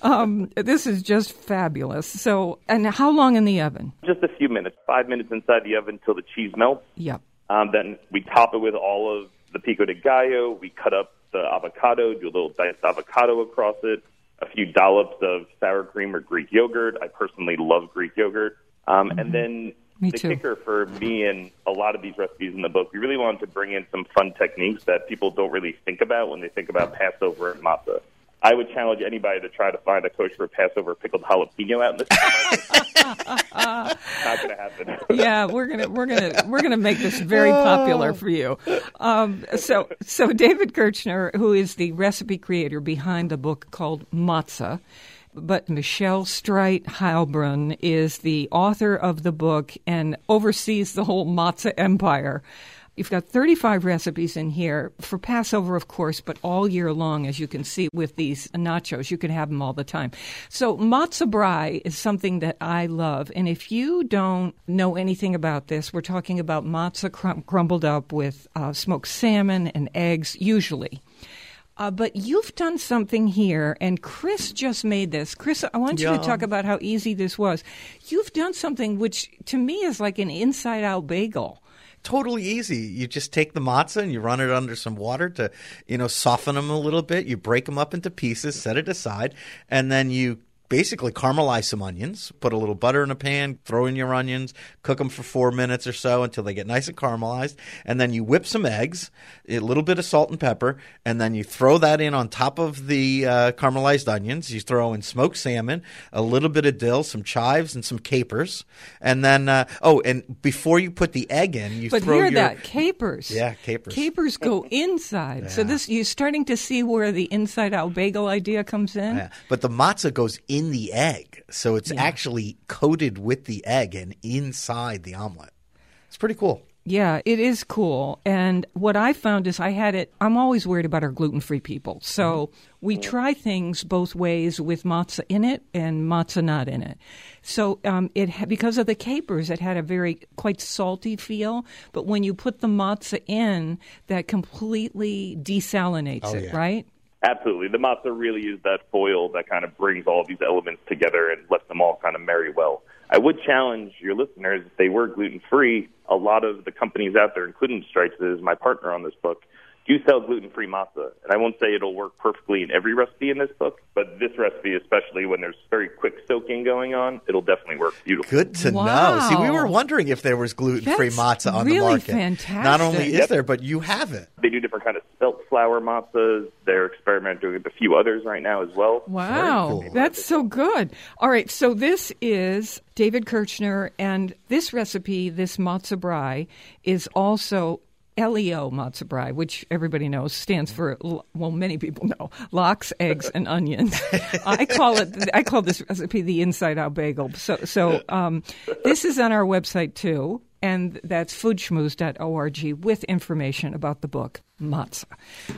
Um, this is just fabulous. So, and how long in the oven? just a few minutes, five minutes inside the oven until the cheese melts. Yep. Um, then we top it with all of the pico de gallo. We cut up the avocado, do a little diced avocado across it, a few dollops of sour cream or Greek yogurt. I personally love Greek yogurt. Um, And then Mm-hmm. Me the too. kicker for me and a lot of these recipes in the book, we really wanted to bring in some fun techniques that people don't really think about when they think about Passover and matzah. I would challenge anybody to try to find a kosher Passover pickled jalapeno out in the Not going to happen. yeah, we're gonna we're gonna we're gonna make this very popular for you. Um, so so David Kirchner, who is the recipe creator behind the book called Matzah, but Michelle Streit Heilbrunn is the author of the book and oversees the whole matzah empire. You've got 35 recipes in here for Passover, of course, but all year long, as you can see with these nachos. You can have them all the time. So, matzah brei is something that I love. And if you don't know anything about this, we're talking about matzah crum- crumbled up with uh, smoked salmon and eggs, usually. Uh, but you've done something here, and Chris just made this. Chris, I want you to talk about how easy this was. You've done something which, to me, is like an inside out bagel. totally easy. You just take the matzah and you run it under some water to, you know, soften them a little bit. You break them up into pieces, set it aside, and then you basically caramelize some onions, put a little butter in a pan, throw in your onions, cook them for four minutes or so until they get nice and caramelized, and then you whip some eggs, a little bit of salt and pepper, and then you throw that in on top of the uh, caramelized onions. You throw in smoked salmon, a little bit of dill, some chives, and some capers, and then uh, oh, and before you put the egg in, you But throw hear your that capers. Yeah, capers. Capers go inside. So this you're starting to see where the inside out bagel idea comes in. Yeah. But the matzah goes in the egg, so it's actually coated with the egg and inside the omelet. It's pretty cool. Yeah, it is cool. And what I found is I had it, I'm always worried about our gluten free people. So we try things both ways with matzah in it and matzah not in it. So um, it ha- because of the capers, it had a very quite salty feel. But when you put the matzah in, that completely desalinates Oh, it, yeah. right? Absolutely. The matzah really is that foil that kind of brings all of these elements together and lets them all kind of marry well. I would challenge your listeners, if they were gluten free, a lot of the companies out there, including Streit's, is my partner on this book, do sell gluten free matzah. And I won't say it'll work perfectly in every recipe in this book, but this recipe, especially when there's very quick soaking going on, it'll definitely work beautifully. Good to know. See, we were wondering if there was gluten free That's matzah on really the market. fantastic. Not only is Yep. there, but you have it. They do different kind of spelt flour matzahs. They're experimenting with a few others right now as well. Wow, cool. that's so good. All right, so this is David Kirchner, and this recipe, this matzo brei, is also LEO matzo which everybody knows stands for well, many people know lox, eggs, and onions. I call it. I call this recipe the inside out bagel. So, so um, this is on our website too. And that's foodschmooze.org with information about the book Matzah.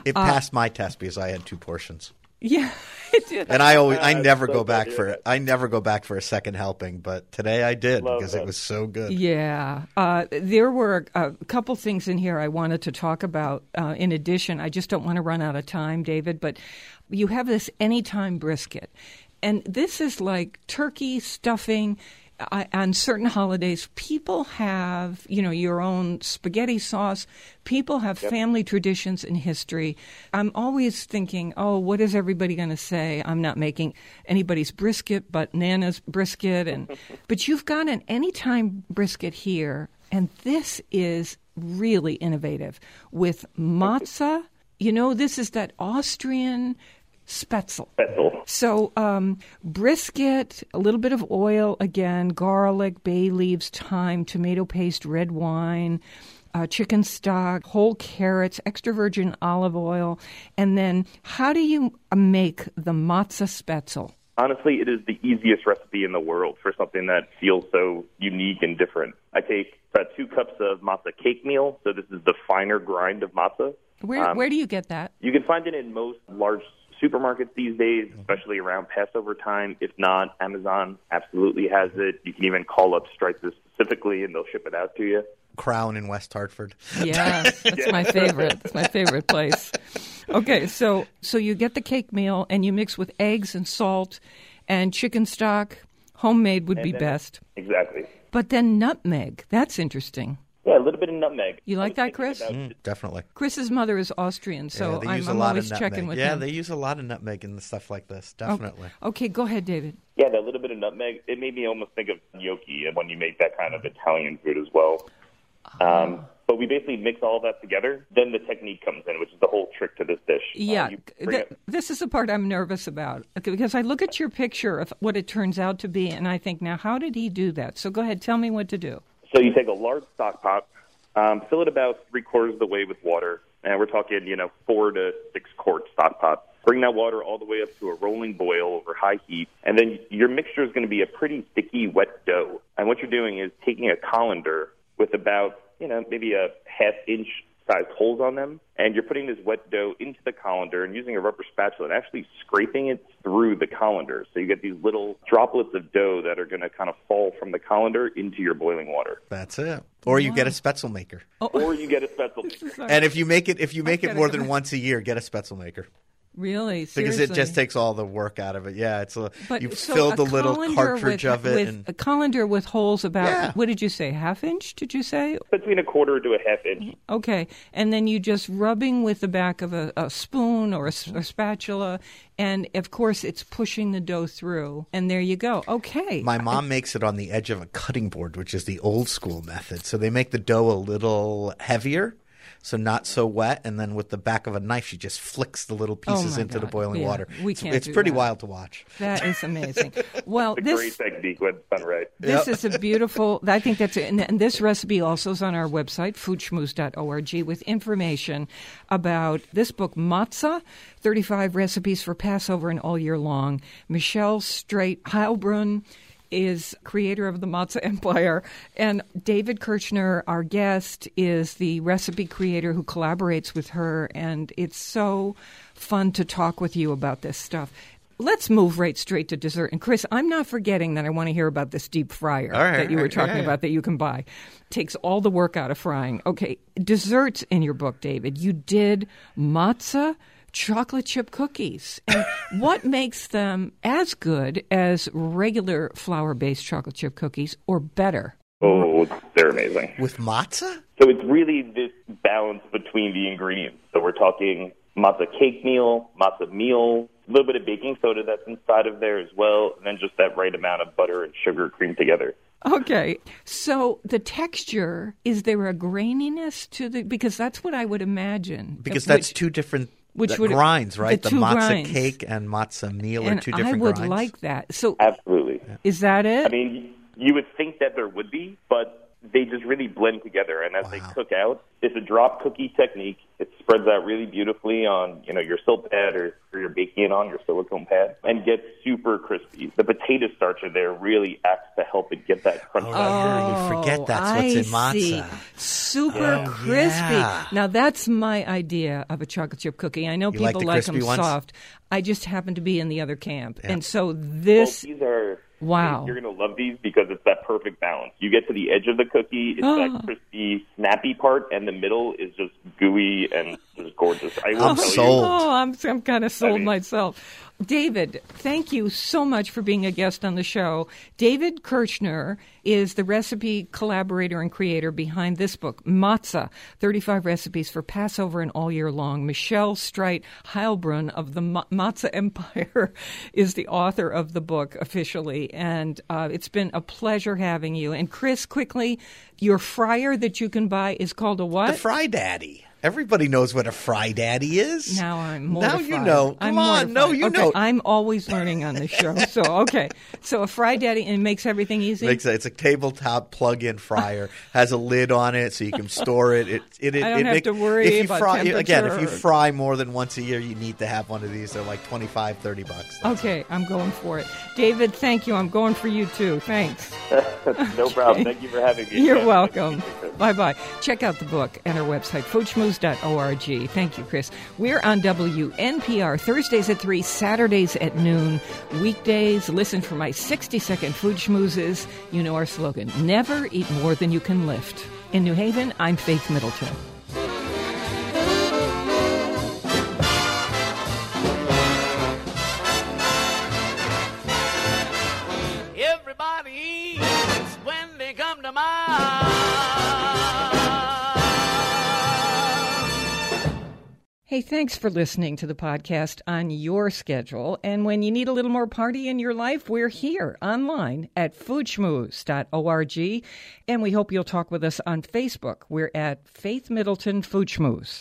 It Uh, passed my test because I had two portions. Yeah, it. And I always, I never so go back for, it. I never go back for a second helping, but today I did Love because that. it was so good. Yeah, uh, there were a, a couple things in here I wanted to talk about. Uh, in addition, I just don't want to run out of time, David. But you have this anytime brisket, and this is like turkey stuffing. I, on certain holidays, people have, you know, your own spaghetti sauce. People have family traditions and history. I'm always thinking, oh, what is everybody going to say? I'm not making anybody's brisket, but Nana's brisket, and but you've got an anytime brisket here, and this is really innovative with matzah. You know, this is that Austrian spaetzle. Spaetzle. So, um, brisket, a little bit of oil, again, garlic, bay leaves, thyme, tomato paste, red wine, uh, chicken stock, whole carrots, extra virgin olive oil. And then, how do you uh, make the matzah spaetzle? Honestly, it is the easiest recipe in the world for something that feels so unique and different. I take about two cups of matzah cake meal. So this is the finer grind of matzah. Where, Um, where do you get that? You can find it in most large supermarkets these days, especially around Passover time. If not, Amazon absolutely has it. You can even call up Streit's specifically, and they'll ship it out to you. Crown in West Hartford. Yeah, that's my favorite. That's my favorite place. Okay, so so you get the cake meal and you mix with eggs and salt and chicken stock. Homemade would And be then- best. Exactly. But then nutmeg. That's interesting. Yeah, a little bit of nutmeg. You like that, Chris? Mm, definitely. Chris's mother is Austrian, so yeah, they I'm, use I'm a lot always of nutmeg. checking with yeah, him. they use a lot of nutmeg in the stuff like this. Definitely. Okay, go ahead, David. Yeah, that little bit of nutmeg. It made me almost think of gnocchi and when you make that kind of Italian food as well. Ah. Um, but we basically mix all that together. Then the technique comes in, which is the whole trick to this dish. Uh, Yeah, you th- it- this is the part I'm nervous about okay, because I look at your picture of what it turns out to be, and I think, now how did he do that? So go ahead, tell me what to do. So you take a large stock pot, um, fill it about three quarters of the way with water, and we're talking, you know, four to six quart stock pot. Bring that water all the way up to a rolling boil over high heat, and then your mixture is going to be a pretty sticky, wet dough. And what you're doing is taking a colander with about, you know, maybe a half inch sized holes on them, and you're putting this wet dough into the colander and using a rubber spatula and actually scraping it through the colander. So you get these little droplets of dough that are going to kind of fall from the colander into your boiling water. That's it. Or you get a spaetzle maker. Or you get a spaetzle maker. And if you make it if you make it more than once a year, get a spaetzle maker. Really? Because it just takes all the work out of it. Yeah, it's a But you so fill a the little colander cartridge with, of it with and a colander with holes about Yeah. what did you say half inch did you say Between a quarter to a half inch. okay and then you just rubbing with the back of a, a spoon or a spatula and of course it's pushing the dough through and there you go okay My mom makes it on the edge of a cutting board, which is the old school method. So they make the dough a little heavier, so not so wet, and then with the back of a knife, she just flicks the little oh pieces Oh my into the boiling Yeah, water. we It's- can't it's pretty that. wild to watch. that is amazing well It's a this great technique when done right. This is a beautiful. I think that's and, and this recipe also is on our website foodschmooze.org with information about this book Matzah, 35 recipes for Passover and all year long. Michelle Streit Heilbrunn is creator of the Matzah Empire, and David Kirchner, our guest, is the recipe creator who collaborates with her, and it's so fun to talk with you about this stuff. Let's move right straight to dessert. And Chris, I'm not forgetting that I want to hear about this deep fryer right, that you were right, talking yeah, yeah. about that you can buy. Takes all the work out of frying. Okay, desserts in your book, David. You did matzah chocolate chip cookies. And what makes them as good as regular flour based chocolate chip cookies or better? Oh, they're amazing. With matzah? So it's really this balance between the ingredients. So we're talking matzah cake meal, matzah meal, a little bit of baking soda that's inside of there as well, and then just that right amount of butter and sugar creamed together. Okay. So the texture, is there a graininess to the because that's what I would imagine. Because Which- that's two different which that would- grinds, right? The, two matzah grinds. cake and matzah meal are and two I different would grinds. like that. So Absolutely. is that it? I mean, you would think that there would be, but they just really blend together. And as they cook out, it's a drop cookie technique. It spreads out really beautifully on you know your Silpat or, or you're baking it on your silicone pad, and gets super crispy. The potato starch in there really acts to help it get that crunch. Oh, yeah, you oh, forget that's what's in Oh, I see. Super Oh, crispy. yeah. Now that's my idea of a chocolate chip cookie. I know You like people the like them ones? soft. I just happen to be in the other camp, Yeah. and so Well, this. these are Wow. You're going to love these because it's that perfect balance. You get to the edge of the cookie, it's Oh. that crispy, snappy part, and the middle is just gooey and just gorgeous. I will I'm tell sold. Oh, I'm, I'm kind of sold mean- myself. David, thank you so much for being a guest on the show. David Kirchner is the recipe collaborator and creator behind this book, Matzah 35 Recipes for Passover and All Year Long. Michelle Streit Heilbrunn of the Ma- Matzah Empire is the author of the book officially. And uh, it's been a pleasure having you. And Chris, quickly, your fryer that you can buy is called a what? The Fry Daddy. Everybody knows what a Fry Daddy is. Now I'm Now you know. I'm Come on. No, you Okay, know. I'm always learning on this show. So okay, so a fry daddy and it makes everything easy. Makes it's a tabletop plug-in fryer. has a lid on it so you can store it. It, it, it I don't it have make- to worry if you about fry, Again, if you fry more than once a year, you need to have one of these. They're like 25, 30 bucks. That's okay, I'm going for it. David, thank you. I'm going for you too. Thanks. no problem. Thank you for having me. You're again. welcome. Bye bye. Check out the book and our website, foodschmooze.org. Thank you, Chris. We're on WNPR Thursdays at 3, Saturdays at noon. Weekdays, listen for my 60 second food schmoozes. You know our slogan never eat more than you can lift. In New Haven, I'm Faith Middleton. Everybody eats when they come to mind. Hey, thanks for listening to the podcast on your schedule. And when you need a little more party in your life, we're here online at foodschmooze.org. And we hope you'll talk with us on Facebook. We're at Faith Middleton Food Schmooze.